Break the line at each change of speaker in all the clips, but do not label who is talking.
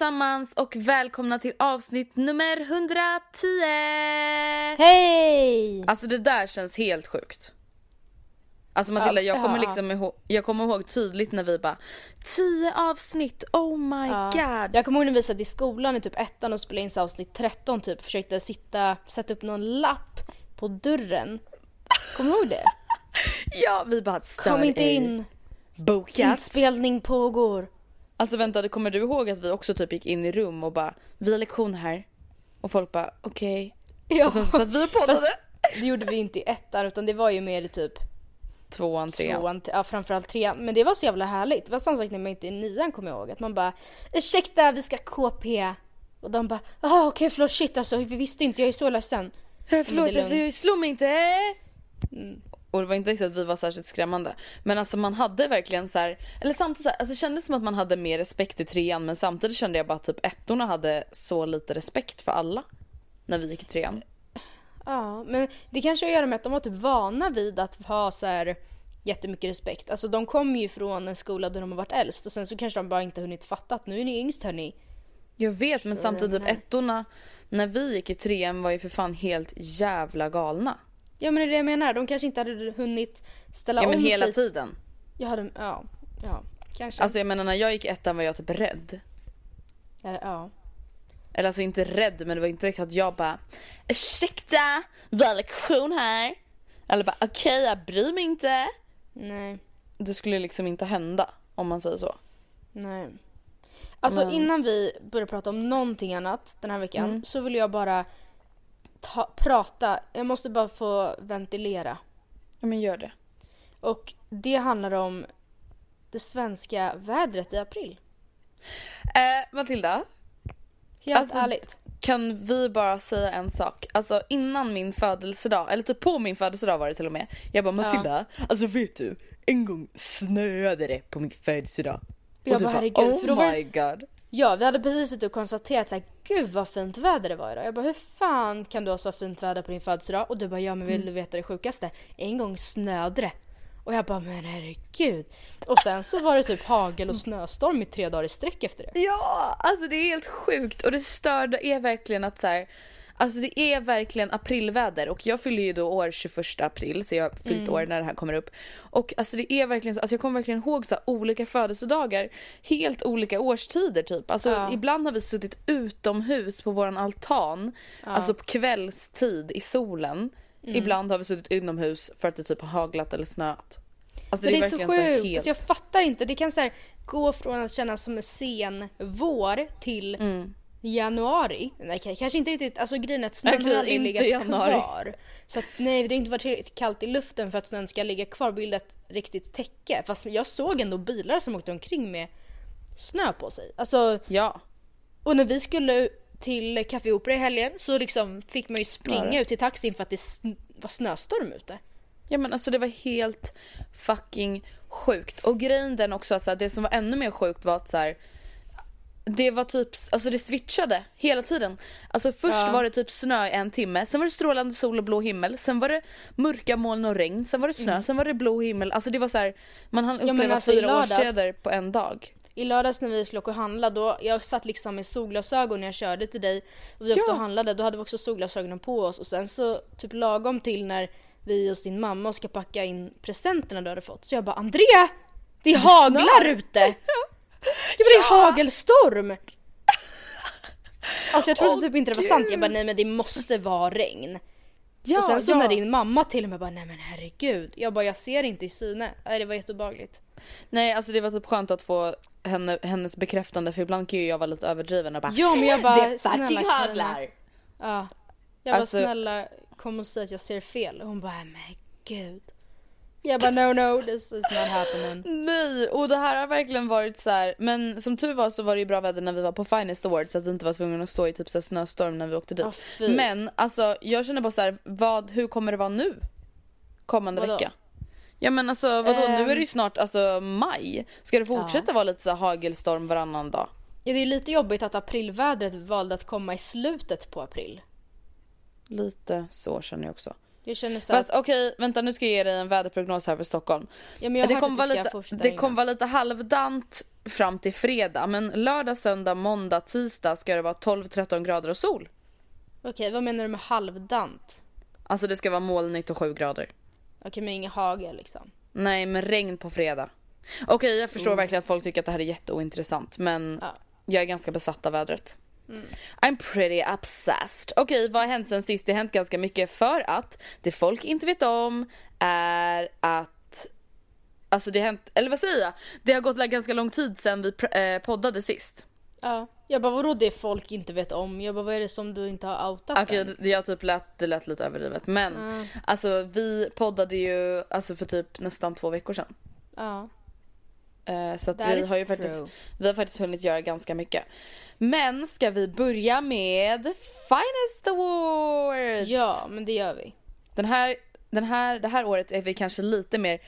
Allesammans och välkomna till avsnitt nummer 110!
Hej!
Alltså det där känns helt sjukt. Alltså Matilda, jag kommer liksom ihåg, jag kommer ihåg tydligt när vi bara 10 avsnitt, oh my
Ja.
god.
Jag kommer ihåg när vi satt i skolan i typ ettan och spelade in avsnitt 13 typ. Försökte sitta, sätta upp någon lapp på dörren. Kommer du ihåg det?
Ja, vi bara stör
Kom inte in,
Bokat.
inspelning pågår.
Alltså vänta, kommer du ihåg att vi också typ gick in i rum och bara vi har lektion här. Och folk bara okej.
Ja.
Och sen så satt vi och poddade.
Fast det gjorde vi inte i ettan utan det var ju mer i typ
Tvåan, trean.
tvåan, ja framförallt trean. Men det var så jävla härligt. Det var samma sak när man inte i nian kommer jag ihåg. Att man bara ursäkta vi ska KP. Och de bara ah, okej förlåt shit alltså vi visste inte jag är så ledsen.
Förlåt alltså jag slår mig inte. Och det var inte riktigt att vi var särskilt skrämmande. Men alltså man hade verkligen så här, eller samtidigt så här, alltså det kändes som att man hade mer respekt i trean men samtidigt kände jag bara att typ ettorna hade så lite respekt för alla. När vi gick i trean.
Ja, men det kanske har att göra med att de var typ vana vid att ha så här jättemycket respekt. Alltså de kom ju från en skola där de har varit äldst och sen så kanske de bara inte hunnit fatta att nu är ni yngst hörni.
Jag vet men samtidigt typ ettorna när vi gick i trean var ju för fan helt jävla galna.
Ja men det är det jag menar, de kanske inte hade hunnit ställa
Ja men
om
hela
sig.
tiden.
Ja, de, ja, ja, kanske.
Alltså jag menar när jag gick ettan var jag typ rädd.
ja, ja.
Eller alltså inte rädd men det var inte riktigt att jag bara ursäkta, vi har lektion här. Eller bara okej jag bryr mig inte.
Nej,
Det skulle liksom inte hända om man säger så.
nej. Alltså
Men-
innan vi börjar prata om någonting annat den här veckan
Mm.
så vill jag bara ta, prata. Jag måste bara få ventilera.
Ja men gör det.
Och det handlar om det svenska vädret i april.
Eh, Matilda,
Helt
Alltså,
ärligt.
kan vi bara säga en sak? Alltså innan min födelsedag, eller typ på min födelsedag var det till och med. Jag bara Matilda, alltså vet du? En gång snöade det på min födelsedag.
Jag
du
bara, herregud,
oh
för då var
my god.
Ja, vi hade precis suttit och konstaterat så här, gud vad fint väder det var idag. Jag bara, hur fan kan du ha så fint väder på din födelsedag? Och du bara, ja men
Mm.
vill du veta det sjukaste? En gång snöade det. Och jag bara, men herregud. Och sen så var det typ hagel och snöstorm i tre dagar i sträck efter det.
Ja, alltså det är helt sjukt och det störda är verkligen att så här, Alltså det är verkligen aprilväder och jag fyller ju då år 21 april så jag har fyllt år när det här kommer upp. Och alltså det är verkligen så, alltså jag kommer verkligen ihåg så olika födelsedagar, helt olika årstider typ. Alltså
Ja.
ibland har vi suttit utomhus på våran altan, alltså på kvällstid i solen. Ibland har vi suttit inomhus för att det typ har haglat eller snöat. Alltså
Men det, är så sjukt.
helt...
Alltså, jag fattar inte. Det kan så gå från att kännas som en sen vår till
Mm.
Januari. Nej kanske inte riktigt. Alltså grejen är att snön
Okej,
har aldrig legat
januari.
kvar. Så att, nej det har inte varit tillräckligt kallt i luften för att snön ska ligga kvar och bilda ett riktigt täcke. Fast jag såg ändå bilar som åkte omkring med snö på sig. Alltså,
Ja.
och när vi skulle till Café Opera i helgen så liksom fick man ju springa
Snöre.
ut till taxin för att det sn- var snöstorm ute.
Ja men alltså det var helt fucking sjukt. Och grejen den också, alltså, det som var ännu mer sjukt var att så här, det var typ, alltså det switchade hela tiden. Alltså först
Ja.
var det typ snö i en timme, sen var det strålande sol och blå himmel, sen var det mörka moln och regn, sen var det snö, sen var det blå himmel. Alltså det var så här, man hann
Mm.
uppleva
alltså i
fyra
lördags-
årstider på en dag.
I lördags när vi skulle åka och handla då, jag satt liksom med solglasögon när jag körde till dig och vi åkte
Ja.
och handlade, då hade vi också solglasögonen på oss och sen så typ lagom till när vi hos din mamma ska packa in presenterna du hade fått så jag bara Andrea! Det haglar ute! Ja men det är hagelstorm! Alltså jag trodde
Åh,
typ inte det var sant, jag bara nej men det måste vara regn.
Ja,
och sen så
ja.
när din mamma till och med bara nej men herregud. Jag bara jag ser inte i syne. Nej det var jätteobehagligt.
Nej alltså det var typ skönt att få henne, hennes bekräftande för ibland kan ju jag vara lite överdriven och bara
Ja men jag bara
Det
snälla
haglar!
Ja. Jag bara
Alltså-
snälla kom och säg att jag ser fel. Och hon bara men gud. Jag bara no no this is not happening.
Nej, och det här har verkligen varit så här. men som tur var så var det ju bra väder när vi var på Finest Awards så att vi inte var tvungna att stå i typ så snöstorm när vi åkte dit.
Ja, fy.
men alltså jag känner bara så här, vad, hur kommer det vara nu? Kommande
Vadå?
vecka? Ja men alltså vadå, nu är det ju
Ehm.
snart alltså maj. Ska det fortsätta vara lite så här hagelstorm varannan dag?
Ja det är lite jobbigt att aprilvädret valde att komma i slutet på april.
Lite så känner jag också.
Jag känner så
Fast
att,
okej, vänta nu ska jag ge dig en väderprognos här för Stockholm.
ja, men jag
det kommer vara lite, det kommer vara lite halvdant fram till fredag men lördag, söndag, måndag, tisdag ska det vara 12-13 grader och sol.
Okej vad menar du med halvdant?
Alltså det ska vara molnigt och 7 grader.
Okej men ingen hagel liksom.
Nej men regn på fredag. Okej jag förstår verkligen att folk tycker att det här är jätteointressant men
Ja.
jag är ganska besatt av vädret. I'm pretty obsessed. Okej vad har hänt sen sist? Det har hänt ganska mycket för att det folk inte vet om är att Alltså det har hänt, eller vad säger jag? Det har gått ganska lång tid sen vi eh, poddade sist.
Ja. Jag bara vadå det folk inte vet om? Jag bara vad är det som du inte har outat
Okej det, jag typ lät, det lät lite överdrivet men alltså vi poddade ju alltså för typ nästan två veckor sedan.
Ja.
Eh, så att vi har ju faktiskt,
true.
vi har faktiskt hunnit göra ganska mycket. Men ska vi börja med Finest Awards?
Ja men det gör vi.
Den här, den här, det här året är vi kanske lite mer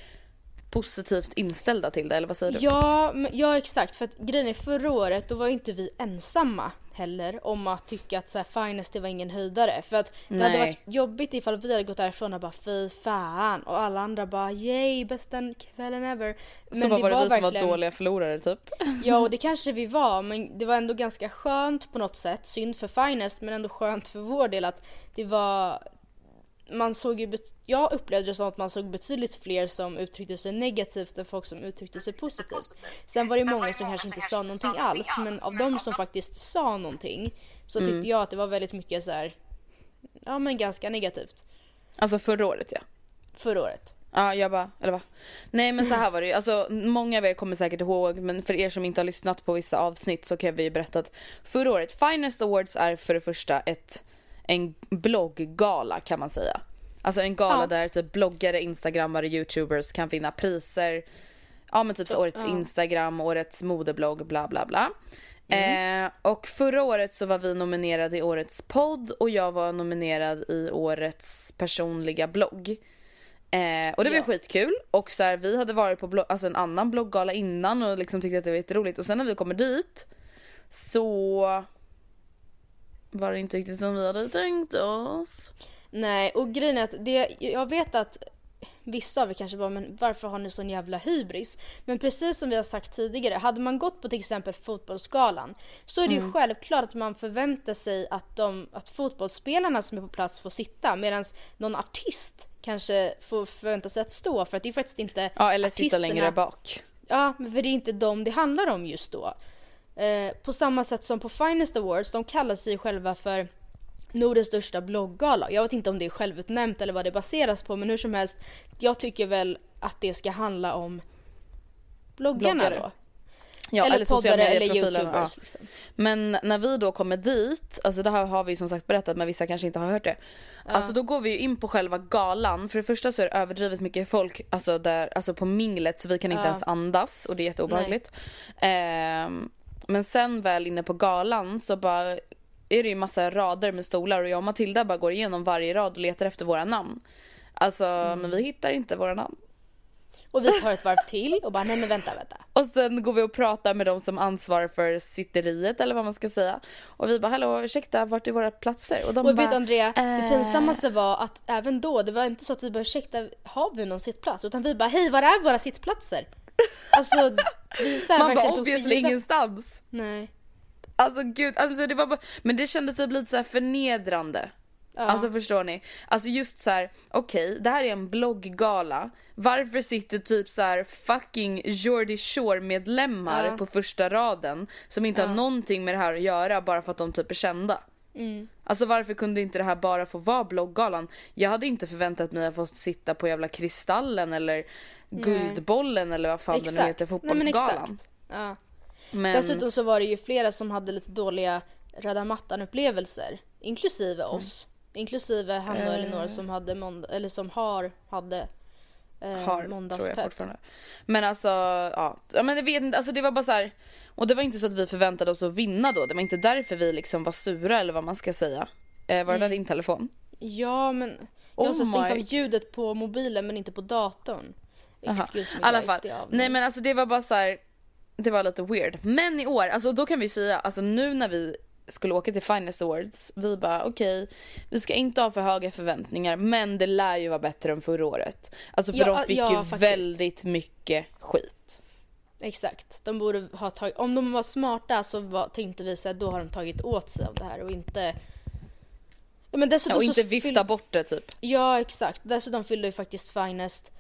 positivt inställda till det eller vad säger du?
Ja, men, ja exakt. För att grejen är förra året då var ju inte vi ensamma heller om att tycka att så här, Finest det var ingen höjdare. För att det hade
Nej.
varit jobbigt ifall vi hade gått därifrån och bara fy fan och alla andra bara yay bästa kvällen ever.
så bara var det vi som var
verkligen-
dåliga förlorare typ.
Ja och det kanske vi var men det var ändå ganska skönt på något sätt. Synd för Finest men ändå skönt för vår del att det var man såg ju, jag upplevde det som att man såg betydligt fler som uttryckte sig negativt än folk som uttryckte sig positivt. Sen var det många som kanske inte sa någonting alls men av de som faktiskt sa någonting så tyckte
Mm.
jag att det var väldigt mycket så här, ja men ganska negativt
Alltså förra året ja.
förra året.
Ja jag bara, eller va? Nej men så här var det ju, alltså många av er kommer säkert ihåg men för er som inte har lyssnat på vissa avsnitt så kan vi ju berätta att förra året, Finest Awards är för det första ett, en blogggala kan man säga. Alltså en gala
Ja.
där typ bloggare, instagrammare, youtubers kan vinna priser. Ja men typ så årets Instagram, årets modeblogg, bla bla bla. Eh, och förra året så var vi nominerade i årets podd och jag var nominerad i årets personliga blogg. Eh, och det var
Ja.
skitkul och så här, vi hade varit på blogg, alltså en annan blogggala innan och liksom tyckte att det var jätteroligt och sen när vi kommer dit så var det inte riktigt som vi hade tänkt oss.
Nej, och grejen är att det, jag vet att vissa av er kanske bara, men varför har ni sån jävla hybris? Men precis som vi har sagt tidigare, hade man gått på till exempel fotbollsskalan så är det ju självklart att man förväntar sig att, de, att fotbollsspelarna som är på plats får sitta medan någon artist kanske får förvänta sig att stå för att det är faktiskt inte
Ja eller sitta
artisterna-
längre bak.
Ja, för det är inte dem det handlar om just då. Eh, på samma sätt som på Finest Awards, de kallar sig själva för Nordens största blogggala. Jag vet inte om det är självutnämnt eller vad det baseras på men hur som helst. Jag tycker väl att det ska handla om bloggarna
Bloggare.
då.
Ja,
eller,
eller
poddare eller youtubers.
ja.
Liksom.
Men när vi då kommer dit, alltså det här har vi som sagt berättat men vissa kanske inte har hört det. Alltså då går vi ju in på själva galan. För det första så är det överdrivet mycket folk alltså där, alltså på minglet så vi kan inte
Ja.
ens andas och det är jätteobehagligt. Ehm, men sen väl inne på galan så bara är det ju massa rader med stolar och jag och Matilda bara går igenom varje rad och letar efter våra namn. Alltså men vi hittar inte våra namn.
Och vi tar ett varv till och bara nej men vänta vänta.
Och sen går vi och pratar med de som ansvarar för sitteriet eller vad man ska säga. Och vi bara hallå ursäkta vart är våra platser? Och de
Och
bara,
vet Andrea, det
"Eh."
pinsammaste var att även då, det var inte så att vi bara ursäkta, har vi någon sittplats? Utan vi bara hej var är våra sittplatser? Alltså vi så här
Man bara obviously ingenstans.
Nej.
Alltså gud, alltså, det var bara, men det kändes typ lite så här förnedrande.
Ja.
Alltså förstår ni? Alltså just så här: okej det här är en blogggala. Varför sitter typ så här fucking Jordi Shore medlemmar
Ja.
på första raden som inte har någonting med det här att göra bara för att de typ är kända?
Mm.
Alltså varför kunde inte det här bara få vara blogggalan? Jag hade inte förväntat mig att få sitta på jävla Kristallen eller Guldbollen eller vad fan det nu heter,
Nej, men
fotbollsgalan.
exakt. Ja.
Men,
Dessutom så var det ju flera som hade lite dåliga röda mattan upplevelser. Inklusive oss. Inklusive Hanna och Elinor som hade månd- eller som har, hade eh,
har tror jag
måndagspepp.
fortfarande. Men alltså ja, ja men jag vet inte, alltså det var bara så här. Och det var inte så att vi förväntade oss att vinna då, det var inte därför vi liksom var sura eller vad man ska säga. Eh, var det där din telefon?
Ja men
Oh
jag har så stängt
my-
av ljudet på mobilen men inte på datorn. Excuse me
I alla
guys,
fall.
det av
Nej men alltså det var bara så här. Det var lite weird. Men i år, alltså då kan vi säga, alltså nu när vi skulle åka till Finest Awards, vi bara okej, vi ska inte ha för höga förväntningar men det lär ju vara bättre än förra året. Alltså för
Ja,
de fick
ja,
ju
faktiskt.
väldigt mycket skit.
Exakt. De borde ha tagit, om de var smarta så var, tänkte vi så då har de tagit åt sig av det här och inte Ja men dessutom
Ja, och inte vifta
fyll-
bort det typ.
Ja exakt. Dessutom fyllde ju faktiskt Finest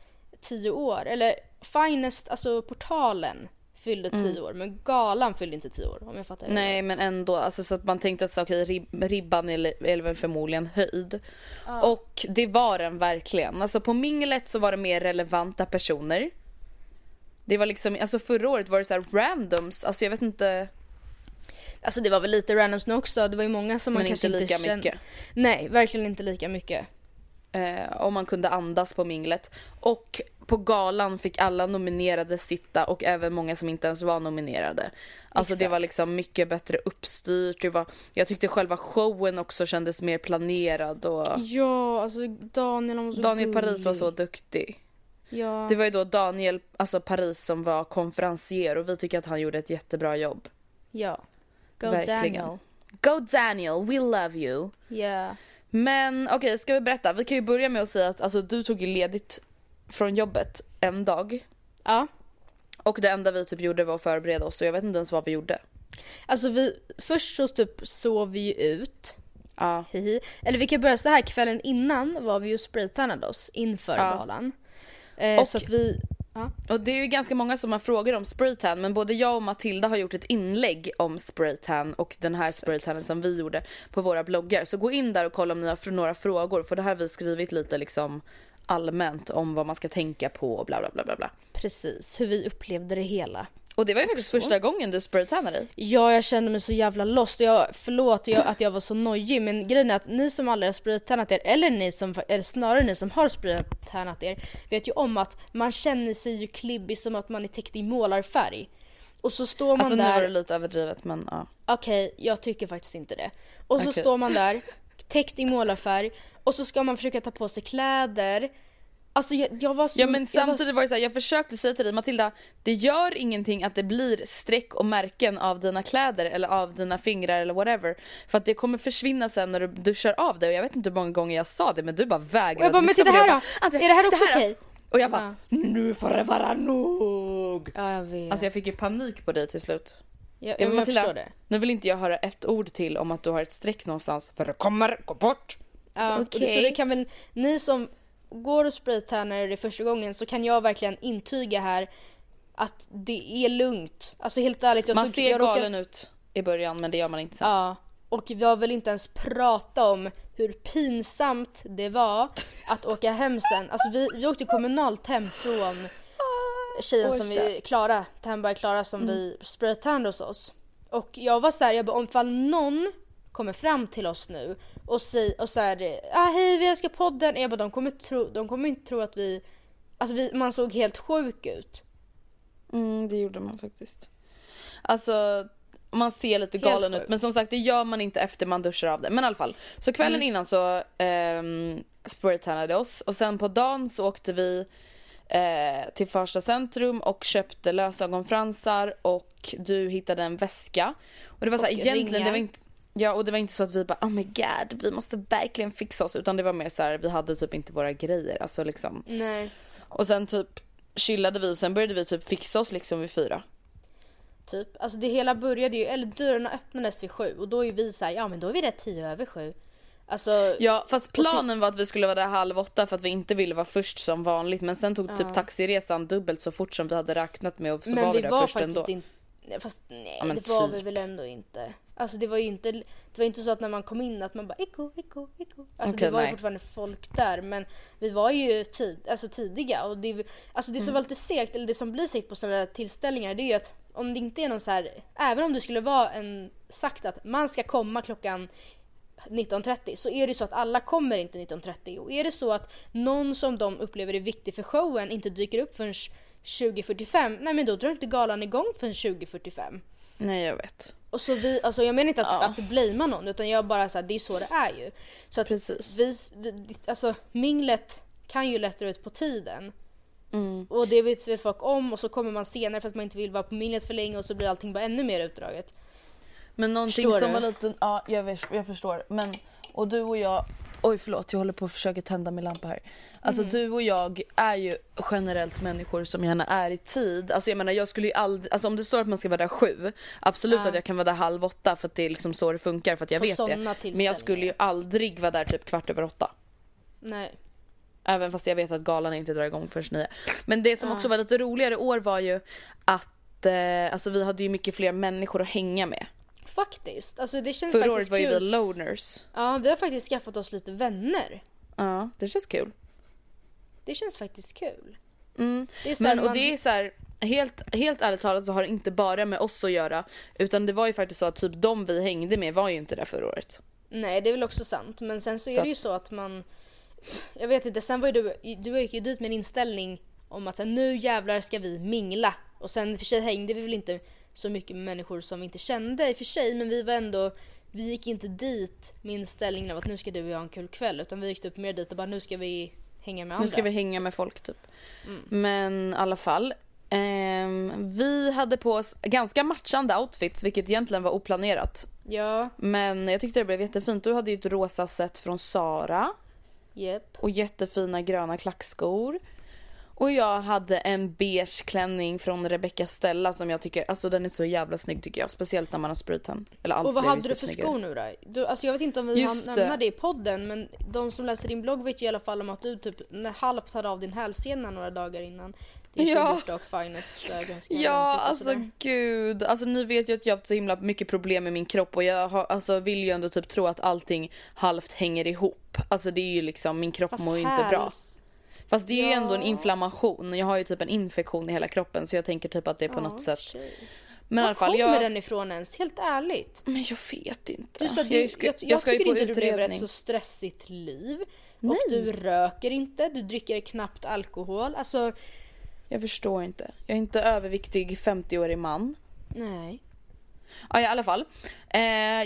10 år. Eller Finest, alltså portalen fyllde 10 år men galan fyllde inte 10 år om jag fattar
Mm. Nej
rätt.
men ändå, alltså så att man tänkte att så, rib ribban är, är väl förmodligen höjd. Och det var den verkligen. Alltså på minglet så var det mer relevanta personer. Det var liksom, alltså förra året var det så här randoms, alltså jag vet inte.
Alltså det var väl lite randoms nu också. Det var ju många som man
Men
kanske
inte lika
kände-
mycket.
Nej, verkligen inte lika mycket.
Eh, om man kunde andas på minglet. Och på galan fick alla nominerade sitta och även många som inte ens var nominerade. Alltså det var
Exakt.
liksom mycket bättre uppstyrt. Det var, jag tyckte själva showen också kändes mer planerad och
Ja, alltså Daniel var så
Daniel Paris var så duktig.
Ja.
Det var ju då Daniel alltså Paris som var konferencier och vi tycker att han gjorde ett jättebra jobb.
Ja. Go
Verkligen.
Daniel.
Go Daniel, we love you.
Ja.
Men okej, ska vi berätta? Vi kan ju börja med att säga att alltså, du tog ju ledigt från jobbet en dag.
Ja.
Och det enda vi typ gjorde var att förbereda oss och jag vet inte ens vad vi gjorde.
Alltså vi, först så typ sov vi ju ut.
Ja.
Hihi. Eller vi kan börja så här kvällen innan var vi ju spraytannade oss inför
Ja.
galan. Eh,
Och-
Så att vi, ja.
Och det är ju ganska många som har frågor om spraytan men både jag och Matilda har gjort ett inlägg om spraytan och den här spraytanen som vi gjorde på våra bloggar. Så gå in där och kolla om ni har några frågor för det här har vi skrivit lite liksom allmänt om vad man ska tänka på och bla bla bla bla.
precis hur vi upplevde det hela.
Och det var ju faktiskt första gången du spraytannade dig.
Ja, jag kände mig så jävla lost. Jag, förlåt jag, att jag var så nojig men grejen är att ni som aldrig har spraytannat er, eller, ni som, eller snarare ni som har spraytannat er, vet ju om att man känner sig ju klibbig som att man är täckt i målarfärg. Och så står man
Alltså nu
där,
var det lite överdrivet men ja.
okej jag tycker faktiskt inte det. Och så
Okej.
står man där, täckt i målarfärg, och så ska man försöka ta på sig kläder. Alltså jag, jag var så...
Ja men
jag var
samtidigt var det så här, jag försökte säga till dig Matilda, det gör ingenting att det blir streck och märken av dina kläder eller av dina fingrar eller whatever. För att det kommer försvinna sen när du duschar av det och jag vet inte hur många gånger jag sa det men du bara vägrade
Och jag bara, men titta här då!
"Andrea,
Är det här också
då."
okej?
Och jag bara, nu får det vara nog!
Ja jag vet.
Alltså jag fick ju panik på dig till slut.
jag,
Ja,
jag, jag förstår
Matilda,
det.
nu vill inte jag höra ett ord till om att du har ett streck någonstans för det kommer gå bort.
Ja, och det, så
Okej.
det kan väl, ni som går och spraytannar det första gången så kan jag verkligen intyga här att det är lugnt. Alltså helt ärligt. Jag
Man
såg-
ser
jag råkade-
galen ut i början men det gör man inte sen.
Ja. Och jag vill inte ens prata om hur pinsamt det var att åka hem sen. Alltså vi, vi åkte kommunalt hem från tjejen som vi, Klara, Tandberg Klara som vi spraytannade hos oss. Och jag var så här, jag bara om någon kommer fram till oss nu och, säger och så här, ah, hej vi älskar podden. Jag bara de kommer, tro, de kommer inte tro att vi, alltså vi, man såg helt sjuk ut.
Mm, det gjorde man faktiskt. Alltså man ser lite galen ut men som sagt det gör man inte efter man duschar av det. Men i alla fall. Så kvällen
Mm.
innan så um, spraytannade oss och sen på dagen så åkte vi eh, till Farsta centrum och köpte lösögonfransar och du hittade en väska. Och det var så här,
Och
egentligen
ringar.
det var inte Ja och det var inte så att vi bara oh my god vi måste verkligen fixa oss utan det var mer så här vi hade typ inte våra grejer alltså liksom.
Nej.
Och sen typ chillade vi och sen började vi typ fixa oss liksom vid fyra.
Typ. Alltså det hela började ju, eller dörrarna öppnades vid sju och då är vi så här, ja men då är vi rätt tio över sju. Alltså,
Ja fast planen var att vi skulle vara där halv åtta för att vi inte ville vara först som vanligt men sen tog typ taxiresan dubbelt så fort som vi hade räknat med och så
men
var vi,
vi
där
var
först
faktiskt
ändå.
inte, nej, fast nej
Ja,
det var
typ.
vi väl ändå inte. Alltså det var ju inte, det var inte så att när man kom in att man bara eko, eko, eko. Alltså
Okej,
det var ju
nej.
fortfarande folk där men vi var ju tid, alltså tidiga och det, alltså det som
Mm.
var lite segt, eller det som blir segt på sådana där tillställningar det är ju att om det inte är någon så här, även om det skulle vara en, sagt att man ska komma klockan 19.30 så är det så att alla kommer inte 19.30 och är det så att någon som de upplever är viktig för showen inte dyker upp förrän 20.45 nej men då drar inte galan igång förrän 20.45.
Nej jag vet.
Och så vi, alltså jag menar inte att,
Ja.
att blamea någon utan jag bara så här, det är så det är ju. Så att
Precis.
vi, vi, alltså minglet kan ju lätt dra ut på tiden.
Mm.
Och det vet väl folk om och så kommer man senare för att man inte vill vara på minglet för länge och så blir allting bara ännu mer utdraget.
Men någonting
Förstår
som
du?
var lite, ja jag, vet, jag förstår. Men, och du och jag, oj förlåt jag håller på att försöka tända min lampa här. Alltså
Mhm.
du och jag är ju generellt människor som gärna är i tid. Alltså jag menar jag skulle ju aldrig, alltså om det står att man ska vara där sju, absolut
Ja.
att jag kan vara där halv åtta för att det är liksom så det funkar för att jag
På
vet det. Men jag skulle ju aldrig vara där typ kvart över åtta.
Nej.
Även fast jag vet att galan inte drar igång förrän nio. Men det som också var lite roligare år var ju att eh, alltså vi hade ju mycket fler människor att hänga med.
Faktiskt. Alltså det känns
Förra året var ju vi loners.
Ja, vi har faktiskt skaffat oss lite vänner.
Ja, det känns kul.
Det känns faktiskt kul.
Mm.
Är
Men och
man-
det är så här, helt, helt ärligt talat så har det inte bara med oss att göra. Utan det var ju faktiskt så att typ de vi hängde med var ju inte där förra året.
Nej, det är väl också sant. Men sen så är
Så
det ju så att man... Jag vet inte, sen var ju du... Du gick ju dit med en inställning om att här, nu jävlar ska vi mingla. Och sen i och för sig hängde vi väl inte så mycket med människor som vi inte kände i och för sig. Men vi var ändå... Vi gick inte dit med inställningen av att nu ska du och jag ha en kul kväll. Utan vi gick typ mer dit och bara nu ska vi hänga med andra.
Nu ska vi hänga med folk typ.
Mm.
Men i alla fall. ehm, vi hade på oss ganska matchande outfits vilket egentligen var oplanerat.
Ja,
Men jag tyckte det blev jättefint. Du hade ju ett rosa set från Sara.
jep.
och jättefina gröna klackskor. Och jag hade en beige klänning från Rebecca Stella som jag tycker, alltså den är så jävla snygg tycker jag. Speciellt när man har sprutan. Eller allt
Och vad hade du för
snyggare.
skor nu då? Du, alltså jag vet inte om vi hann
det.
det i podden men de som läser din blogg vet ju i alla fall om att du typ halvt hade av din hälsena några dagar innan. Din
Ja.
ja. och finest. Så är ganska
Ja alltså
sådär.
gud, alltså ni vet ju att jag har haft så himla mycket problem med min kropp och jag har, alltså, vill ju ändå typ tro att allting halvt hänger ihop. Alltså det är ju liksom, min kropp
Fast
mår ju inte bra. Fast det är ju ändå en inflammation, jag har ju typ en infektion i hela kroppen så jag tänker typ att det är på något sätt. Men
Var kommer
jag...
den ifrån ens? Helt ärligt.
Men jag vet inte.
Du, sa, du, jag,
ju-
jag, jag,
ska ju
tycker inte du lever ett
utredning.
så stressigt liv.
Nej.
Och du röker inte, du dricker knappt alkohol. Alltså,
Jag förstår inte. Jag är inte överviktig 50-årig man.
nej.
Ja, i alla fall. Eh,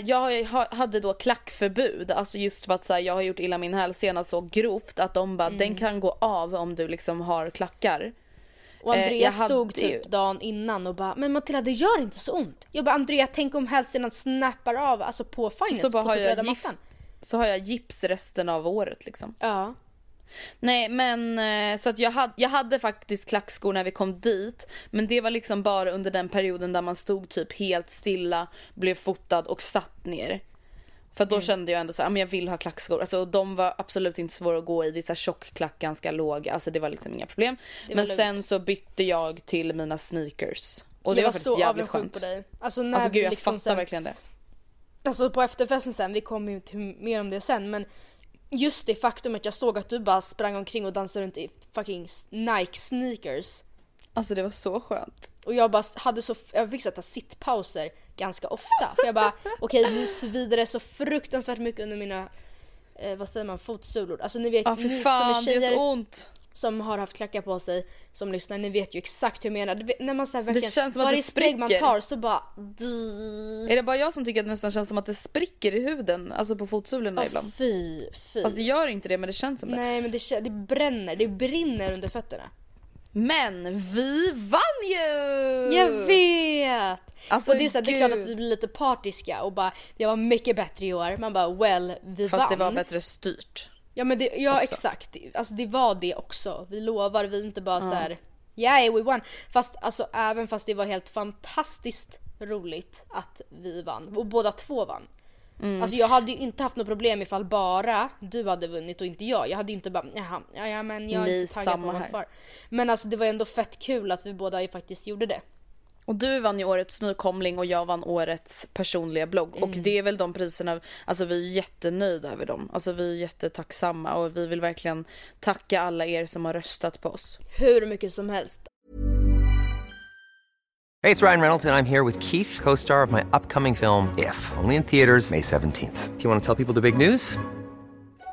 jag hade då klackförbud. Alltså just för att så här, jag har gjort illa min hälsena så grovt att de bara, den kan gå av om du liksom har klackar.
Och
Eh,
Andrea
jag hade
stod typ dagen innan och bara Men Matilda det gör inte så ont. Jag bara Andrea tänk om hälsenan snappar av alltså på finest
Så bara
på
har
typ
jag
röda
gift,
mattan.
så har jag gips resten av året liksom.
Ja.
Nej men eh, så att jag hade, jag hade faktiskt klackskor när vi kom dit. Men det var liksom bara under den perioden där man stod typ helt stilla, blev fotad och satt ner. För
Mm.
då kände jag ändå så här, "Ja, men jag vill ha klackskor. Alltså de var absolut inte svåra att gå i. Det är så här tjockklack, ganska låga. Alltså det var liksom inga problem. Men
lugnt.
sen så bytte jag till mina sneakers. Och det
jag
var
var
faktiskt jävligt skönt.
på dig. Alltså när
Alltså gud jag
liksom
fattar
sen,
verkligen det.
alltså på efterfesten sen, vi kommer ju till mer om det sen men just det faktum att jag såg att du bara sprang omkring och dansade runt i fucking Nike sneakers.
Alltså det var så skönt.
Och jag bara hade så, jag fick sätta sittpauser ganska ofta. För jag bara okej okay, nu svider det så fruktansvärt mycket under mina, eh, vad säger man, fotsulor. Alltså ni vet,
för
ni
fan
som är
det
tjejer
gör så ont.
Som har haft klackar på sig som lyssnar, ni vet ju exakt hur jag menar. Du vet, när man så här verkligen,
känns som att
varje
det
steg man tar så bara...
Är det bara jag som tycker att det nästan känns som att det spricker i huden? Alltså på fotsulorna
Oh,
ibland.
fy, fy.
Fast det gör inte det men det känns som det.
Nej men det, det bränner, det brinner under fötterna.
Men vi vann ju!
Jag vet!
Alltså,
och det är, så här, det är klart att vi blir lite partiska och bara det var mycket bättre i år. Man bara well, vi
Fast
vann.
det var bättre styrt.
Ja men det, ja
också.
exakt, alltså det var det också. Vi lovar, vi är inte bara så här. yeah we won. Fast alltså även fast det var helt fantastiskt roligt att vi vann och båda två vann.
Mm.
Alltså jag hade ju inte haft något problem ifall bara du hade vunnit och inte jag. Jag hade ju inte bara jaha, ja, ja men jag är
Nej,
inte taggad på att vara kvar. Men alltså det var ändå fett kul att vi båda faktiskt gjorde det.
Och du vann ju årets nykomling och jag vann årets personliga blogg. Och
Mm.
det är väl de priserna, alltså vi är jättenöjda över dem. Alltså vi är jättetacksamma och vi vill verkligen tacka alla er som har röstat på oss.
Hur mycket som helst.
Hey, it's Ryan Reynolds, and I'm here with Keith, co star of my upcoming film, If, only in theaters, May 17th. Do you want to tell people the big news?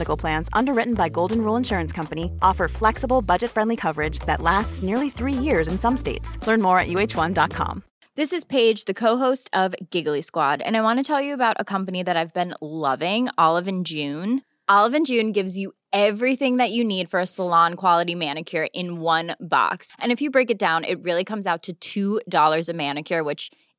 Medical Plans, underwritten by Golden Rule Insurance Company, offer flexible, budget friendly coverage that lasts nearly three years in some states. Learn more at uh1.com.
This is Paige, the co-host of Giggly Squad, and I want to tell you about a company that I've been loving, Olive and June. Olive and June gives you everything that you need for a salon quality manicure in one box. And if you break it down, it really comes out to $2 a manicure, which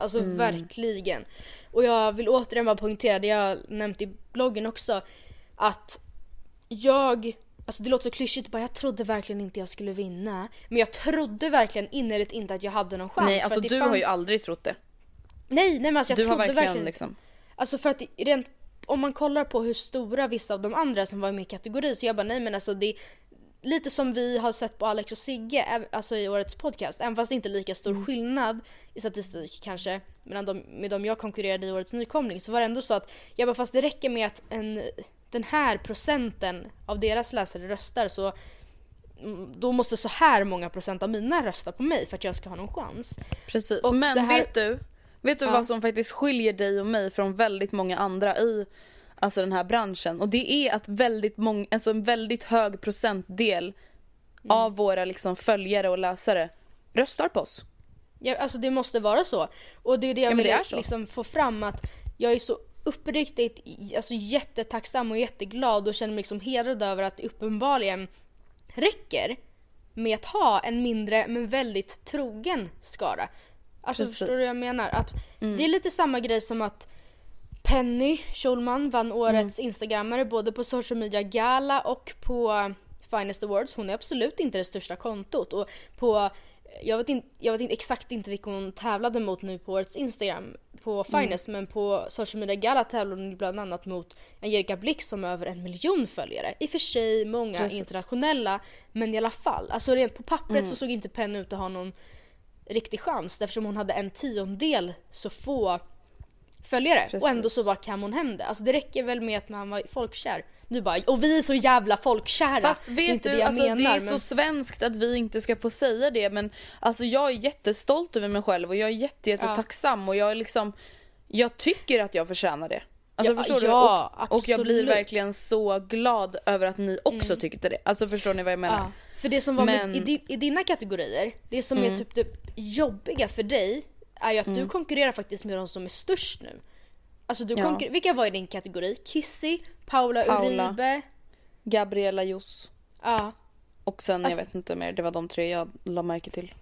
Alltså verkligen. Och jag vill återigen bara poängtera det jag nämnt i bloggen också. Att jag, alltså det låter så klyschigt bara jag trodde verkligen inte jag skulle vinna. Men jag trodde verkligen innerligt inte att jag hade någon chans.
Nej
för
alltså du har ju
fanns-
aldrig trott det.
Nej, nej men alltså jag
Du har
trodde
verkligen,
verkligen,
liksom.
Alltså för att rent, om man kollar på hur stora vissa av de andra som var i min kategori så jag bara nej men alltså det lite som vi har sett på Alex och Sigge, alltså i årets podcast. Även fast det inte är lika stor skillnad i statistik kanske mellan de, med de jag konkurrerade i årets nykomling så var det ändå så att jag bara fast det räcker med att en, den här procenten av deras läsare röstar så mm, då måste så här många procent av mina rösta på mig för att jag ska ha någon chans.
Precis.
Och
Men
här-
vet du? Vet du
Ja.
vad som faktiskt skiljer dig och mig från väldigt många andra i alltså den här branschen? Och det är att väldigt många, alltså en väldigt hög procentdel
Mm.
av våra liksom följare och läsare röstar på oss.
Ja, alltså det måste vara så. Och det är det jag
Ja, det
vill
så.
liksom få fram att jag är så uppriktigt alltså jättetacksam och jätteglad och känner mig liksom hedrad över att det uppenbarligen räcker med att ha en mindre men väldigt trogen skara. Alltså
Precis.
förstår du vad jag menar? Att Det är lite samma grej som att Penny Schulman vann årets instagrammare både på social media gala och på Finest Awards. Hon är absolut inte det största kontot och på jag vet, inte, jag vet inte exakt inte vilka hon tävlade mot nu på årets Instagram på Finest men på social media gala tävlade hon bland annat mot Angelica Blix som har över en miljon följare. I och för sig många
Precis.
internationella men i alla fall. Alltså rent på pappret så såg inte Penny ut att ha någon riktig chans eftersom hon hade en tiondel så få följare och ändå
Precis.
så bara kam hon hem det. Alltså det räcker väl med att man var folkkär. Du bara, och vi är så jävla folkkära.
Fast
det är
vet
inte
du,
det jag
alltså,
menar.
det är
men...
så svenskt att vi inte ska få säga det men alltså jag är jättestolt över mig själv och jag är jätte, jätte
Ja.
tacksam och jag är liksom Jag tycker att jag förtjänar det. Alltså
Ja,
förstår
ja,
du? Och, och jag blir verkligen så glad över att ni också tyckte det. Alltså förstår ni vad jag menar?
Ja, för det som var
Men-
med, i, i dina kategorier, det som är typ det jobbiga för dig är ju att du konkurrerar faktiskt med de som är störst nu. Alltså du
Ja.
vilka var i din kategori? Kissy, Paula,
Paula.
Uribe,
Gabriella Jos
ja.
och sen
Alltså-
jag vet inte mer, det var de tre jag la märke till.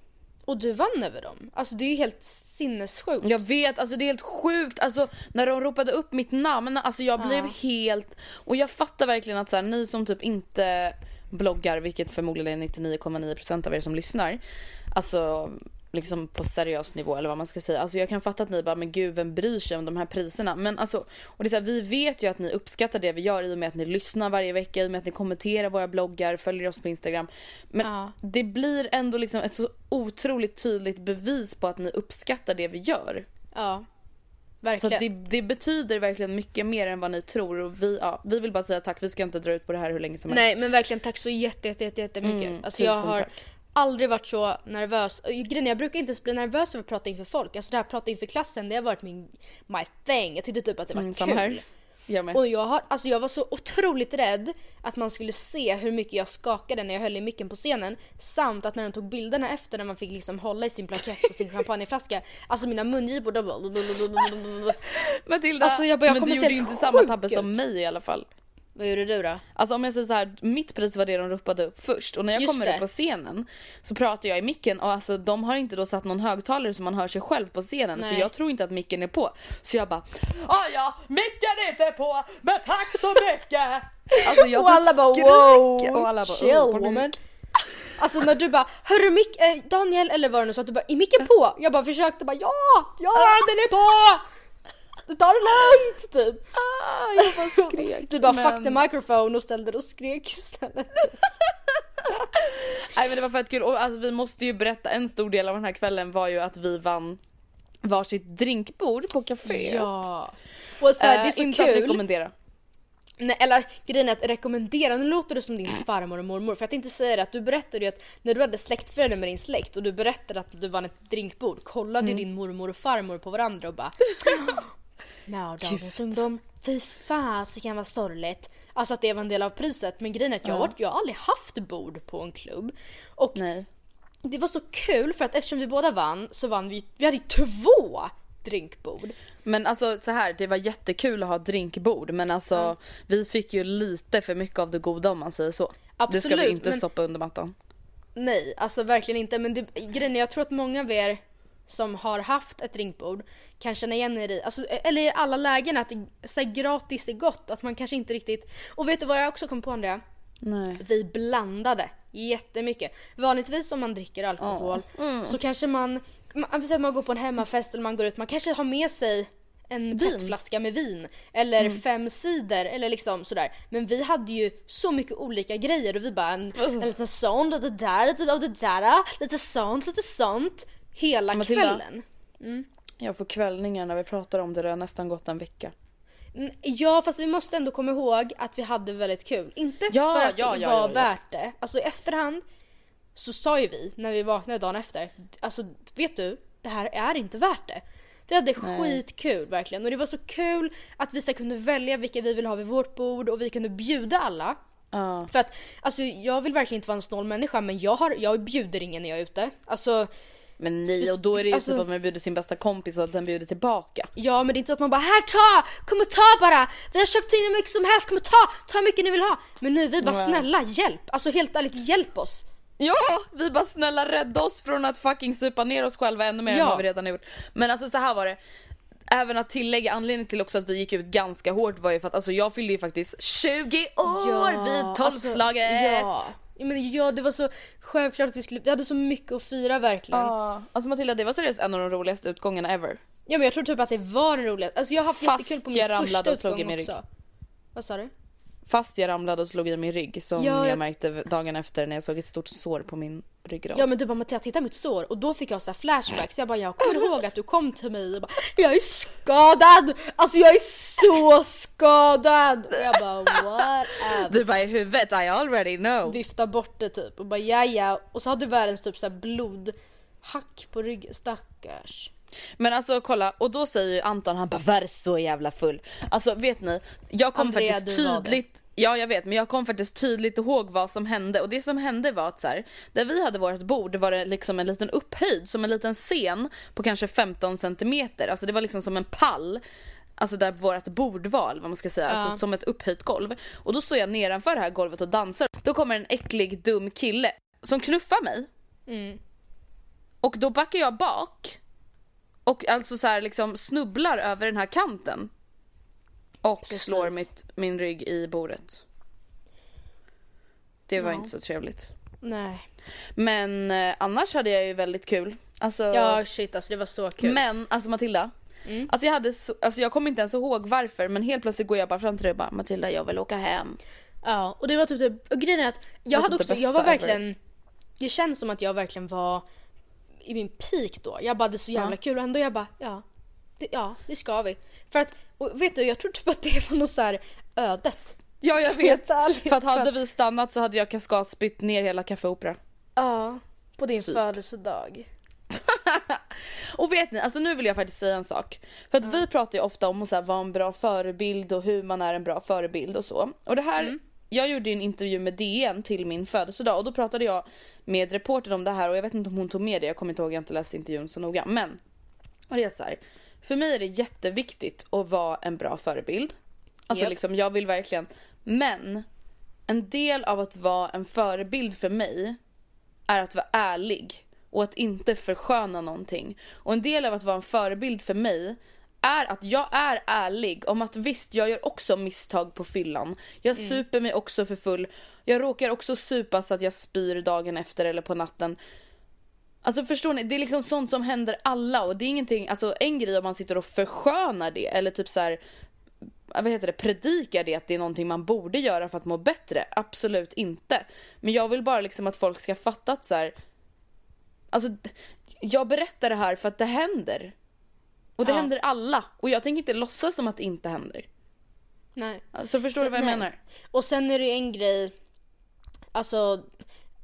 Och du vann över dem. Alltså det är ju helt sinnessjukt.
Jag vet, alltså det är helt sjukt. Alltså när de ropade upp mitt namn, alltså jag blev
Ja.
helt... Och jag fattar verkligen att så här, ni som typ inte bloggar, vilket förmodligen är 99,9% av er som lyssnar. Alltså liksom på seriös nivå eller vad man ska säga. Alltså jag kan fatta att ni bara, men gud vem bryr sig om de här priserna? Men alltså, och det är så här, vi vet ju att ni uppskattar det vi gör i och med att ni lyssnar varje vecka, i och med att ni kommenterar våra bloggar, följer oss på Instagram. Men
Ja.
det blir ändå liksom ett så otroligt tydligt bevis på att ni uppskattar det vi gör.
Ja.
Så
Verkligen.
det, det betyder verkligen mycket mer än vad ni tror och vi, ja, vi vill bara säga tack, vi ska inte dra ut på det här hur länge som helst.
Nej men verkligen tack så jätte, jätte, jätte, jättemycket.
Mm,
alltså jag har
tack.
Aldrig varit så nervös. Grejen jag brukar inte ens bli nervös över att prata inför folk. Alltså det här att prata inför klassen det har varit min my thing. Jag tyckte typ att det var
Mm,
kul.
här. Jag med.
Och jag, har, alltså jag var så otroligt rädd att man skulle se hur mycket jag skakade när jag höll i micken på scenen. Samt att när de tog bilderna efter när man fick liksom hålla i sin plakett och sin champagneflaska. Alltså mina mungipor de bara...
Matilda,
Alltså, jag bara, jag
men du gjorde
helt
inte samma tabbe som mig i alla fall.
Vad gjorde du då?
Alltså om jag säger så här, mitt pris var det de ropade upp först och när jag
Just
kommer
det.
upp på scenen så pratar jag i micken och alltså de har inte då satt någon högtalare så man hör sig själv på scenen så
Nej.
jag tror inte att micken är på. Så jag bara ah, ja, micken är inte på men tack så mycket! Alltså jag
och alla
typ
bara wow,
och alla bara
chill
"Oh,
woman. Alltså när du bara hörru mick, eh, Daniel eller vad det nu sa, att du bara är micken på? Jag bara försökte bara ja, ja den är på! Du tar det lugnt typ.
Ah, jag bara skrek.
Du bara
men...
fuck the microphone och ställde dig och skrek istället.
Nej men det var fett kul och alltså, vi måste ju berätta en stor del av den här kvällen var ju att vi vann varsitt drinkbord på kaféet.
Ja. Och så här, det är så
Eh, inte att
kul.
rekommendera.
Nej, eller grejen är att rekommendera, nu låter du som din farmor och mormor. För att inte säga det att du berättade ju att när du hade släktfirande med din släkt och du berättade att du vann ett drinkbord kollade
Mm.
din mormor och farmor på varandra och bara Ja, dagens ungdom, fy fasiken vad sorgligt. Alltså att det var en del av priset. Men grejen är att jag, har varit, jag har aldrig haft bord på en klubb. Och
Nej.
det var så kul för att eftersom vi båda vann så vann vi, vi hade två drinkbord.
Men alltså så här, det var jättekul att ha drinkbord men alltså vi fick ju lite för mycket av det goda om man säger så. det ska vi
Absolut,
inte
men-
stoppa under mattan.
Nej, alltså verkligen inte. Men det, grejen är, jag tror att många av er som har haft ett drinkbord kan känna igen er i, alltså, eller i alla lägen att så här, gratis är gott. Att man kanske inte riktigt... Och vet du vad jag också kom på Andrea?
Nej.
Vi blandade jättemycket. Vanligtvis om man dricker alkohol så kanske man, man, att man går på en hemmafest eller man går ut, man kanske har med sig en petflaska med vin eller fem cider eller liksom sådär. Men vi hade ju så mycket olika grejer och vi bara en, en liten sån, lite där, lite av det där, lite sånt, lite sånt. Hela
Matilda.
kvällen.
Jag får kvällningar när vi pratar om det, det har nästan gått en vecka.
Mm, Ja fast vi måste ändå komma ihåg att vi hade väldigt kul. Inte
Ja,
för att
ja,
det
ja,
var
ja, ja.
värt det. Alltså i efterhand så sa ju vi när vi vaknade dagen efter. Alltså vet du, det här är inte värt det. Vi hade skitkul verkligen och det var så kul att vi så kunde välja vilka vi vill ha vid vårt bord och vi kunde bjuda alla.
Ja.
För att alltså jag vill verkligen inte vara en snål människa men jag, har, jag bjuder ingen när jag är ute. Alltså
Men nej och då är det ju
Alltså-
typ att man bjuder sin bästa kompis och att den bjuder tillbaka.
Ja men det är inte så att man bara här ta! Kom och ta bara! Vi har köpt in hur mycket som helst, kom och ta! Ta hur mycket ni vill ha! Men nu vi bara snälla hjälp! Alltså helt ärligt hjälp oss!
Ja! Vi bara snälla rädda oss från att fucking supa ner oss själva ännu mer
Ja.
än vad vi redan har gjort. Men alltså så här var det. Även att tillägga anledningen till också att vi gick ut ganska hårt var ju för att alltså jag fyllde ju faktiskt 20 år vid tolvslaget!
Alltså, ja. Ja, men ja det var så självklart att vi skulle, vi hade så mycket att fira verkligen. Ja,
Ja. Alltså Matilda det var seriöst en av de roligaste utgångarna ever.
men jag tror typ att det var den roligaste. Alltså jag har haft
Fast
jättekul på
jag
min
ramlade
första
och slog i
utgång
min
också. Vad sa du?
Fast jag ramlade och slog i min rygg som
Ja,
jag... märkte dagen efter när jag såg ett stort sår på min ryggrad.
Ja men du bara Mattias titta mitt sår och då fick jag så flashbacks. Jag bara jag kommer ihåg att du kom till mig och bara jag är skadad! Alltså jag är så skadad! Och jag bara what
Du
else?
bara i huvudet, I already know.
Vifta bort det typ och bara ja ja och så hade du världens typ så här blodhack på ryggen, stackars.
Men alltså kolla, och då säger ju Anton, han bara var så jävla full. Alltså vet ni, jag kom
Andrea,
faktiskt tydligt Ja jag vet men jag kom faktiskt tydligt ihåg vad som hände och det som hände var att så här, där vi hade vårt bord var det liksom en liten upphöjd som en liten scen på kanske 15 centimeter. Alltså det var liksom som en pall. Alltså där vårt bord var vad man ska säga, alltså som ett upphöjt golv. Och då står jag nedanför det här golvet och dansar. Då kommer en äcklig dum kille som knuffar mig.
Mm.
Och då backar jag bak. Och alltså så här liksom snubblar över den här kanten. Och
Precis.
slår mitt, min rygg i bordet. Det var
Ja.
inte så trevligt.
Nej.
Men eh, annars hade jag ju väldigt kul. Alltså,
Ja shit alltså det var så kul.
men alltså Matilda. Alltså jag, hade så, alltså jag kommer inte ens ihåg varför men helt plötsligt går jag bara fram till dig och bara Matilda jag vill åka hem.
Ja, och det var typ det. Och grejen är att jag hade
typ
också, jag var verkligen, det känns som att jag verkligen var i min peak då. Jag bara, det är så jävla
Ja.
kul och ändå jag bara, ja, det, ja, det ska vi. För att, och vet du, jag tror typ att det var något så här ödes.
Ja jag vet. För att hade vi stannat så hade jag kaskadspytt ner hela Café Opera.
Ja, på din
Typ.
födelsedag.
Och vet ni, alltså nu vill jag faktiskt säga en sak. För att vi pratar ju ofta om att så här, vara en bra förebild och hur man är en bra förebild och så. Och det här, jag gjorde en intervju med DN till min födelsedag och då pratade jag med reportern om det här och jag vet inte om hon tog med det, jag kommer inte ihåg, jag har inte läst intervjun så noga. Men, och det är så här, för mig är det jätteviktigt att vara en bra förebild. Alltså
Japp.
liksom, jag vill verkligen, men en del av att vara en förebild för mig är att vara ärlig och att inte försköna någonting. Och en del av att vara en förebild för mig är att jag är ärlig om att visst, jag gör också misstag på fyllan. Jag super mig också för full. Jag råkar också supa så att jag spyr dagen efter eller på natten. Alltså förstår ni, det är liksom sånt som händer alla och det är ingenting, alltså en grej om man sitter och förskönar det eller typ så här vad heter det, predikar det att det är någonting man borde göra för att må bättre. Absolut inte. Men jag vill bara liksom att folk ska fatta att så här, alltså jag berättar det här för att det händer. Och det
Ja.
händer alla. Och jag tänker inte låtsas som att det inte händer.
Nej.
Alltså förstår
Så-
du vad jag
nej.
menar?
Och sen är det ju en grej, alltså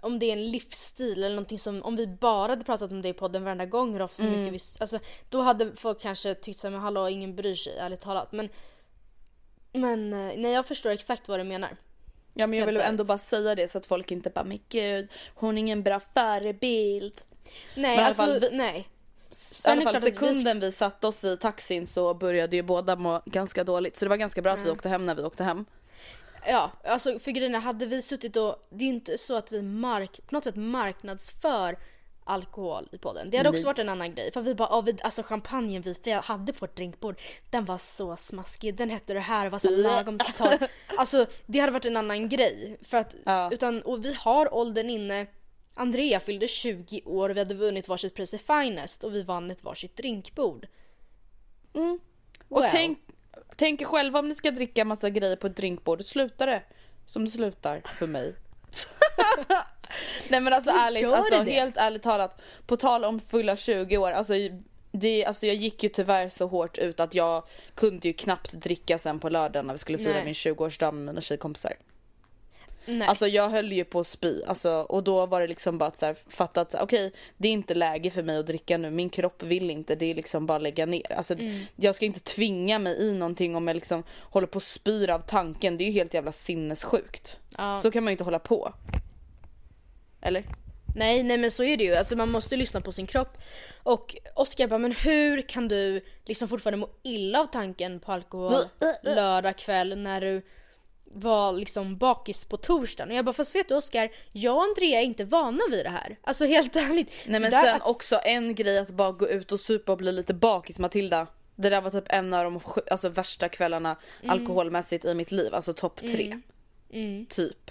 om det är en livsstil eller någonting som, om vi bara hade pratat om det i podden varenda gång hur ofta
Mm.
mycket vi, alltså då hade folk kanske tyckt såhär, men hallå ingen bryr sig ärligt talat. Men, men eh, nej jag förstår exakt vad du menar.
Ja men jag vill ändå bara säga det så att folk inte bara men gud, hon är ingen bra förebild.
Nej
alla
alltså
vi-
nej.
I
Sen
alla
är det
fall sekunden vi satte oss i taxin så började ju båda må ganska dåligt. Så det var ganska bra att vi åkte hem när vi åkte hem.
Ja, alltså för grejen hade vi suttit och, det är ju inte så att vi mark, på något sätt marknadsför alkohol i podden. Det hade också varit en annan grej. För vi bara, oh, vi, alltså champagnen vi, vi hade på vårt drinkbord, den var så smaskig, den hette det här och var så lagom torr. Alltså det hade varit en annan grej. För att,
Ja.
utan, och vi har åldern inne. Andrea fyllde 20 år, vi hade vunnit varsitt pris i Finest och vi vann ett varsitt drinkbord.
Och
Well.
tänk, tänk er själva om ni ska dricka massa grejer på ett drinkbord, slutar det som det slutar för mig. Nej men alltså
Hur
ärligt, alltså,
det?
helt ärligt talat. På tal om fulla 20 år, alltså, det, alltså jag gick ju tyvärr så hårt ut att jag kunde ju knappt dricka sen på lördagen när vi skulle fira
Nej.
min 20-årsdag med mina tjejkompisar.
Nej.
Alltså jag höll ju på att spy alltså, och då var det liksom bara att så här, fatta att okej det är inte läge för mig att dricka nu, min kropp vill inte, det är liksom bara att lägga ner. Alltså, Jag ska inte tvinga mig i någonting om jag liksom håller på att spyr av tanken, det är ju helt jävla sinnessjukt.
Ja.
Så kan man ju inte hålla på. Eller?
Nej, nej men så är det ju. Alltså man måste lyssna på sin kropp. Och Oskar bara, men hur kan du liksom fortfarande må illa av tanken på alkohol lördag kväll när du var liksom bakis på torsdagen? Och jag bara, fast vet du Oskar, jag och Andrea är inte vana vid det här. Alltså helt ärligt.
Nej men sen
att-
också en grej att bara gå ut och supa och bli lite bakis Matilda. Det där var typ en av de alltså, värsta kvällarna alkoholmässigt i mitt liv, alltså topp tre. Typ.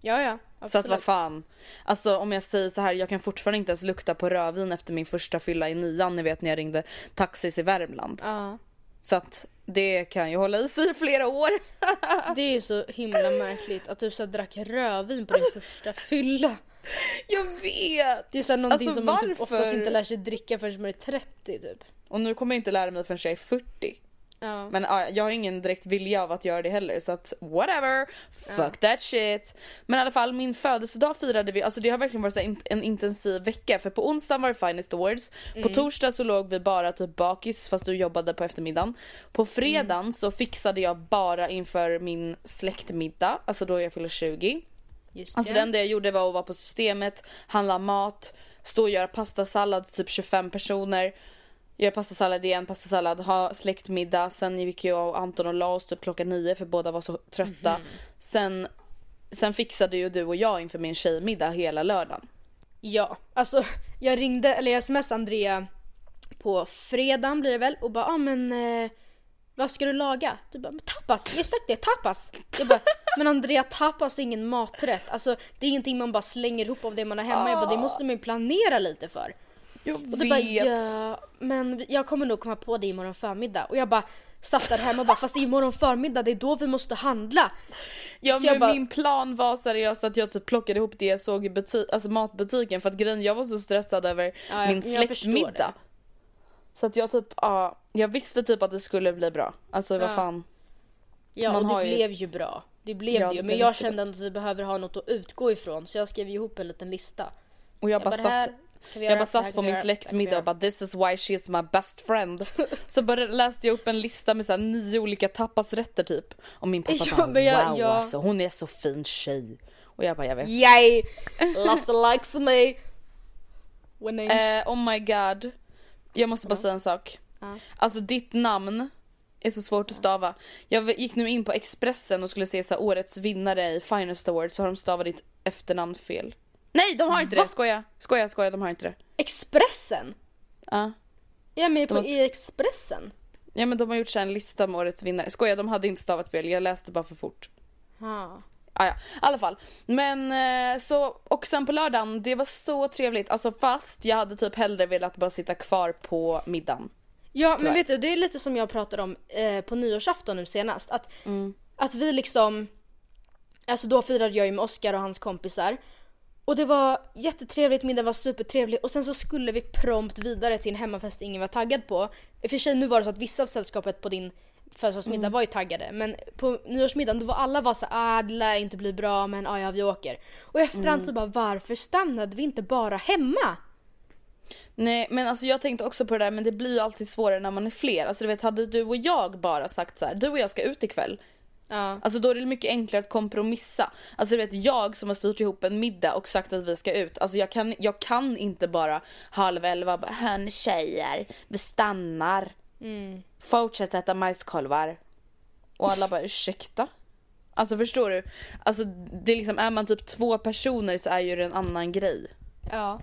Ja, ja.
Så att vad
absolut.
fan. Alltså om jag säger så här, jag kan fortfarande inte ens lukta på rövin efter min första fylla i nian. Ni vet när jag ringde taxis i Värmland.
Ja.
Så att det kan ju hålla i sig i flera år.
Det är så himla märkligt att du så drack rödvin på din första fylla.
Jag vet!
Det är så här någonting
Alltså,
som man typ oftast inte lär sig dricka förrän man är 30 typ.
Och nu kommer jag inte lära mig förrän jag är 40.
Ja.
Men ja, jag har ingen direkt vilja av att göra det heller så att whatever, fuck that shit. Men i alla fall min födelsedag firade vi, alltså det har verkligen varit in- en intensiv vecka för på onsdagen var det Finest Awards, på torsdag så låg vi bara typ bakis fast du jobbade på eftermiddagen. På fredagen så fixade jag bara inför min släktmiddag, alltså då jag fyller 20.
Just
Alltså
det.
det enda jag gjorde var att vara på systemet, handla mat, stå och göra pastasallad typ 25 personer. Göra pastasallad igen, pastasallad, ha släktmiddag. Sen gick jag och Anton och la oss typ klockan nio för båda var så trötta. Sen, sen fixade ju du och jag inför min tjejmiddag hela lördagen.
Ja, alltså jag ringde, eller jag smsade Andrea på fredagen blir det väl och bara ah, men eh, vad ska du laga? Du bara men tapas, just det tapas. Jag bara men Andrea tapas är ingen maträtt. Alltså det är ingenting man bara slänger ihop av det man har hemma. Jag bara, det måste man ju planera lite för.
Jag
Och du bara ja men jag kommer nog komma på det imorgon förmiddag. Och jag bara satt där hemma och bara fast imorgon förmiddag det är då vi måste handla.
Ja
Så
men
bara-
min plan var seriöst att jag typ plockade ihop det jag såg i buti- alltså matbutiken för att grejen jag var så stressad över
Ja,
min släktmiddag. Så att jag typ, ja, jag visste typ att det skulle bli bra. Alltså vad
Ja.
fan.
Ja
Man
och det
ju-
blev ju bra. Det blev
Ja,
det ju. Men jag kände att vi behöver ha något att utgå ifrån. Så jag skrev ihop en liten lista.
Och jag,
Jag
bara
bara, här
satt
vi
Jag bara satt på min släktmiddag och bara this is why she is my best friend. så bara läste jag upp en lista med så nio olika tapasrätter typ. Och min pappa
Ja,
bara
jag-
wow
jag-
alltså hon är så fin tjej. Och jag bara jag vet.
Yay! Lasse likes me.
Eh, oh my god. Jag måste bara säga en sak.
Ja.
Alltså ditt namn är så svårt att stava. Jag gick nu in på Expressen och skulle se så årets vinnare i Finest Awards så har de stavat ditt efternamn fel. Nej de har inte
Va?
det, skoja, skoja, skoja de har inte det.
Expressen?
Ja.
Jag är med på i Expressen.
Ja men de har gjort så en lista med årets vinnare. Skoja, de hade inte stavat fel. Jag läste bara för fort.
Ja.
Ah, ja, i alla fall. Men eh, så, och sen på lördagen, det var så trevligt. Alltså fast jag hade typ hellre velat bara sitta kvar på middagen.
Ja men
Tyvärr.
vet du, det är lite som jag pratade om eh, på nyårsafton nu senast. Att,
Mm.
att vi liksom, alltså då firade jag ju med Oskar och hans kompisar. Och det var jättetrevligt, middagen var supertrevlig och sen så skulle vi prompt vidare till en hemmafest ingen var taggad på. I och för sig nu var det så att vissa av sällskapet på din födelsedagsmiddag
Mm.
var ju taggade men på nyårsmiddagen då var alla var så ah det lär inte bli bra men ah, ja vi åker. Och i efterhand
Mm.
så bara varför stannade vi inte bara hemma?
Nej men alltså jag tänkte också på det där men det blir ju alltid svårare när man är fler. Alltså du vet hade du och jag bara sagt så här, du och jag ska ut ikväll.
Ja.
Alltså då är det mycket enklare att kompromissa. Alltså du vet jag som har styrt ihop en middag och sagt att vi ska ut. Alltså jag kan, jag kan inte bara halv elva bara hörni tjejer, vi stannar. Fortsätt äta majskolvar. Och alla bara ursäkta? Alltså förstår du? Alltså det är liksom, är man typ två personer så är ju det en annan grej.
ja.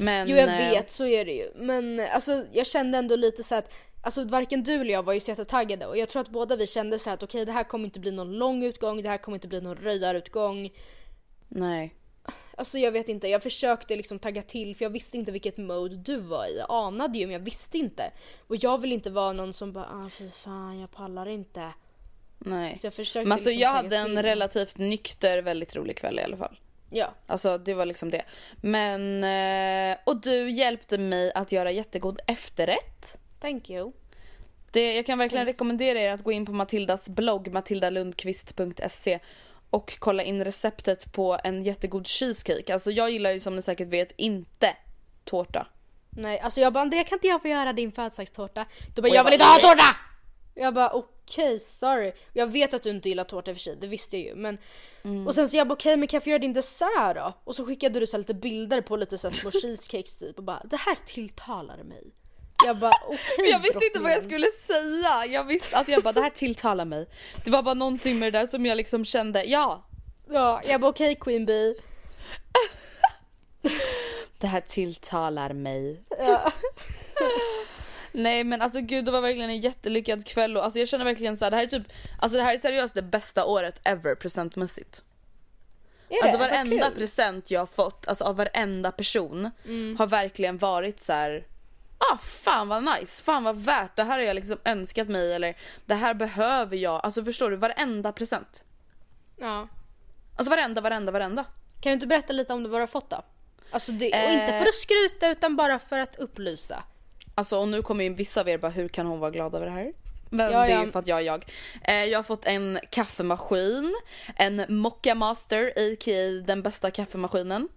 Men,
Jo jag
eh,
vet, så är det ju. Men alltså jag kände ändå lite så att Alltså varken du eller jag var ju så jättetaggade och jag tror att båda vi kände så här att okej det här kommer inte bli någon lång utgång, det här kommer inte bli någon röjarutgång.
Nej.
Alltså jag vet inte, jag försökte liksom tagga till för jag visste inte vilket mode du var i. Jag anade ju men jag visste inte. Och jag vill inte vara någon som bara ah fy fan jag pallar inte.
Nej.
Så jag försökte
Men alltså
liksom
jag hade en
till.
relativt nykter, väldigt rolig kväll i alla fall.
Ja.
Alltså det var liksom det. Men, eh, och du hjälpte mig att göra jättegod efterrätt.
Thank you.
Det, jag kan verkligen
Thanks.
rekommendera er att gå in på Matildas blogg matildalundqvist.se och kolla in receptet på en jättegod cheesecake. Alltså jag gillar ju som ni säkert vet inte tårta.
Nej, alltså jag bara Andrea kan inte jag få göra din födelsedagstårta? Du bara jag,
jag
vill
bara,
inte ha tårta! Jag bara okej sorry. Jag vet att du inte gillar tårta i och för sig, det visste jag ju men Och sen så jag bara okej men kan jag få göra din dessert då? Och så skickade du så lite bilder på lite så små cheesecakes typ och bara det här tilltalar mig. Jag bara okej
Jag visste inte vad jag skulle säga. Jag visste, alltså jag bara det här tilltalar mig. Det var bara någonting med det där som jag liksom kände, ja
Ja, jag bara okej Queen Bee.
det här tilltalar mig. Nej men alltså gud det var verkligen en jättelyckad kväll och alltså jag känner verkligen så här, det här är typ, alltså det här är seriöst det bästa året ever presentmässigt.
Är
Alltså
det?
Varenda present jag har fått, alltså av varenda person har verkligen varit så här. Ah fan vad nice, fan vad värt, det här har jag liksom önskat mig eller det här behöver jag. Alltså förstår du, varenda present.
Ja.
Alltså varenda, varenda, varenda.
Kan du inte berätta lite om vad du har fått då? Alltså det, och
Eh.
inte för att skryta utan bara för att upplysa.
Alltså och nu kommer ju vissa av er bara hur kan hon vara glad över det här? Men
Ja,
det är
ja.
ju för att jag är jag. Eh, jag har fått en kaffemaskin, en Mocca Master a.k.a. den bästa kaffemaskinen.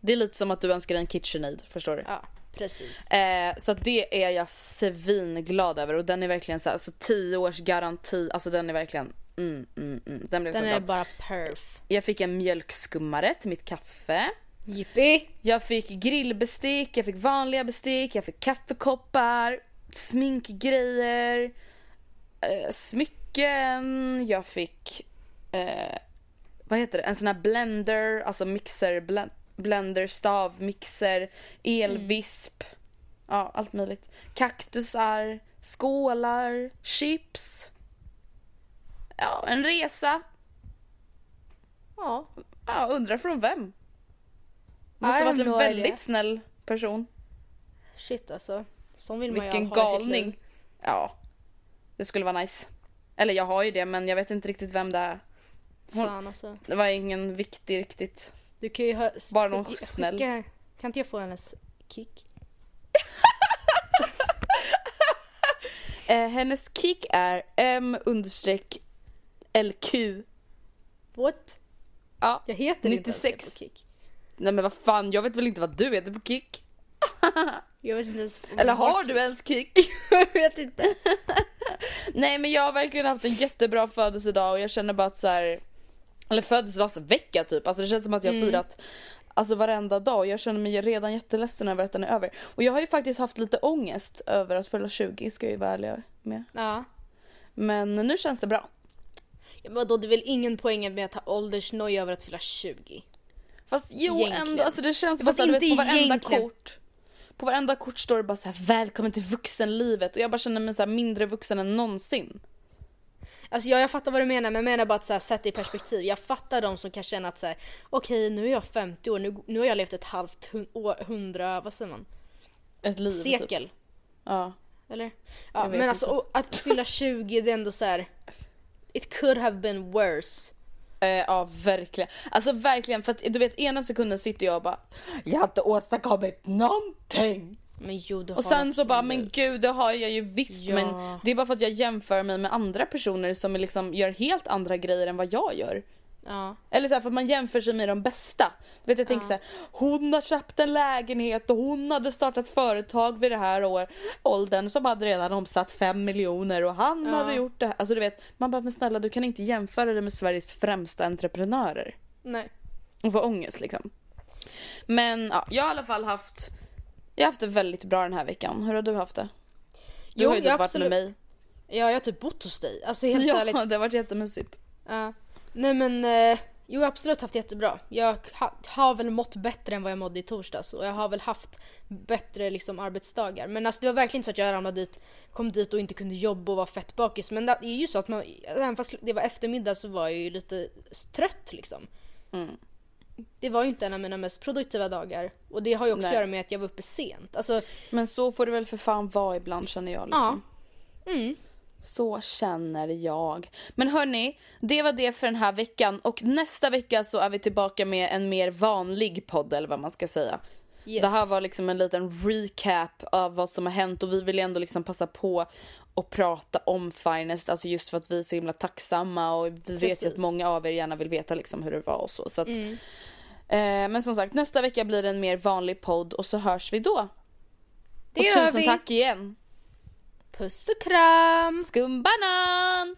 Det är lite som att du önskar dig en KitchenAid, förstår du?
Ja, precis.
Eh, så det är jag svinglad över och den är verkligen så här, alltså 10 års garanti, alltså den är verkligen mm, mm, mm. Den blev
Den
så
är bara perf.
Jag fick en mjölkskummare till mitt kaffe.
Jippi!
Jag fick grillbestick, jag fick vanliga bestick, jag fick kaffekoppar, sminkgrejer, eh, smycken, jag fick eh, vad heter det, en sån här blender, alltså mixer, blend, blender, stav, mixer, elvisp, ja allt möjligt. Kaktusar, skålar, chips. Ja, en resa.
Ja.
Ja, undrar från vem? Måste ha varit en väldigt
idea.
snäll person.
Shit alltså. Sån vill man
Vilken
ju ha i sitt
galning.
liv.
Ja. Det skulle vara nice. Eller jag har ju det men jag vet inte riktigt vem det är. Hon-
Fan alltså.
Det var ingen viktig riktigt.
Du kan ju ha...
Bara någon
skicka-
snäll.
skicka- Kan inte jag få hennes kick?
Eh, hennes kick är M understreck LQ.
What?
Ja.
Jag heter inte ens
96.
det på kick.
Nej men vad fan, jag vet väl inte vad du heter på kick?
Jag vet inte ens
Eller har
kick.
du ens kick?
jag vet inte.
Nej men jag har verkligen haft en jättebra födelsedag och jag känner bara att så här. Eller födelsedagsvecka typ, alltså det känns som att jag har firat Alltså varenda dag jag känner mig redan jätteledsen över att den är över. Och jag har ju faktiskt haft lite ångest över att fylla 20 ska jag ju vara ärlig med.
Ja.
Men nu känns det bra.
Ja, Vadå, det är väl ingen poäng med att ha åldersnoja över att fylla 20?
Fast jo
Egentligen.
ändå, alltså det känns bara
Fast
såhär, vet
inte
på varenda
egentligen.
kort. På varenda kort står det bara så här: välkommen till vuxenlivet och jag bara känner mig så mindre vuxen än någonsin.
Alltså ja, jag fattar vad du menar men jag menar bara att så här, sätta i perspektiv. Jag fattar de som kan känna att så här, okej nu är jag 50 år, nu, nu har jag levt ett halvt år, hundra, vad säger man?
Ett liv typ.
Sekel.
Ja.
Eller? Ja, men alltså
inte.
och att fylla 20 det är ändå så här. It could have been worse.
Eh, ja verkligen. Alltså verkligen för att du vet ena sekunden sitter jag och bara Jag har inte åstadkommit någonting.
Men jo, du
Och
har
sen så bara men gud det har jag ju visst
Ja.
men det är bara för att jag jämför mig med andra personer som liksom gör helt andra grejer än vad jag gör.
Ja.
Eller så här, för att man jämför sig med de bästa. Du vet jag tänker så här, hon har köpt en lägenhet och hon hade startat företag vid det här år, åldern som hade redan omsatt 5 miljoner och han
Ja.
hade gjort det här. Alltså du vet, man bara men snälla du kan inte jämföra det med Sveriges främsta entreprenörer.
Nej.
Och få ångest liksom. Men ja, jag har i alla fall haft Jag har haft det väldigt bra den här veckan. Hur har du haft det? Du
Jo,
har ju typ varit
absolut-
med mig.
Ja, jag har typ bott hos dig. Alltså helt
Ja,
ärligt.
det har varit jättemysigt.
Ja. Nej men, eh, jo jag har absolut haft jättebra. Jag ha, har väl mått bättre än vad jag mådde i torsdags och jag har väl haft bättre liksom arbetsdagar. Men alltså det var verkligen så att jag ramlade dit, kom dit och inte kunde jobba och var fett bakis. Men det är ju så att man, även fast det var eftermiddag så var jag ju lite trött liksom.
Mm.
Det var ju inte en av mina mest produktiva dagar. Och det har ju också
Nej.
att göra med att jag var uppe sent. Alltså,
Men så får det väl för fan vara ibland känner jag liksom.
mm.
Så känner jag. Men hörni, det var det för den här veckan och nästa vecka så är vi tillbaka med en mer vanlig podd eller vad man ska säga.
Yes.
Det här var liksom en liten recap av vad som har hänt och vi vill ändå liksom passa på att prata om Finest, alltså just för att vi är så himla tacksamma och vi vet ju att
Precis.
många av er gärna vill veta liksom hur det var och så. så att,
Mm.
eh, men som sagt, nästa vecka blir det en mer vanlig podd och så hörs vi då.
Det
och
gör
tusen
vi.
tack igen!
Puss och kram!
Skumbanan!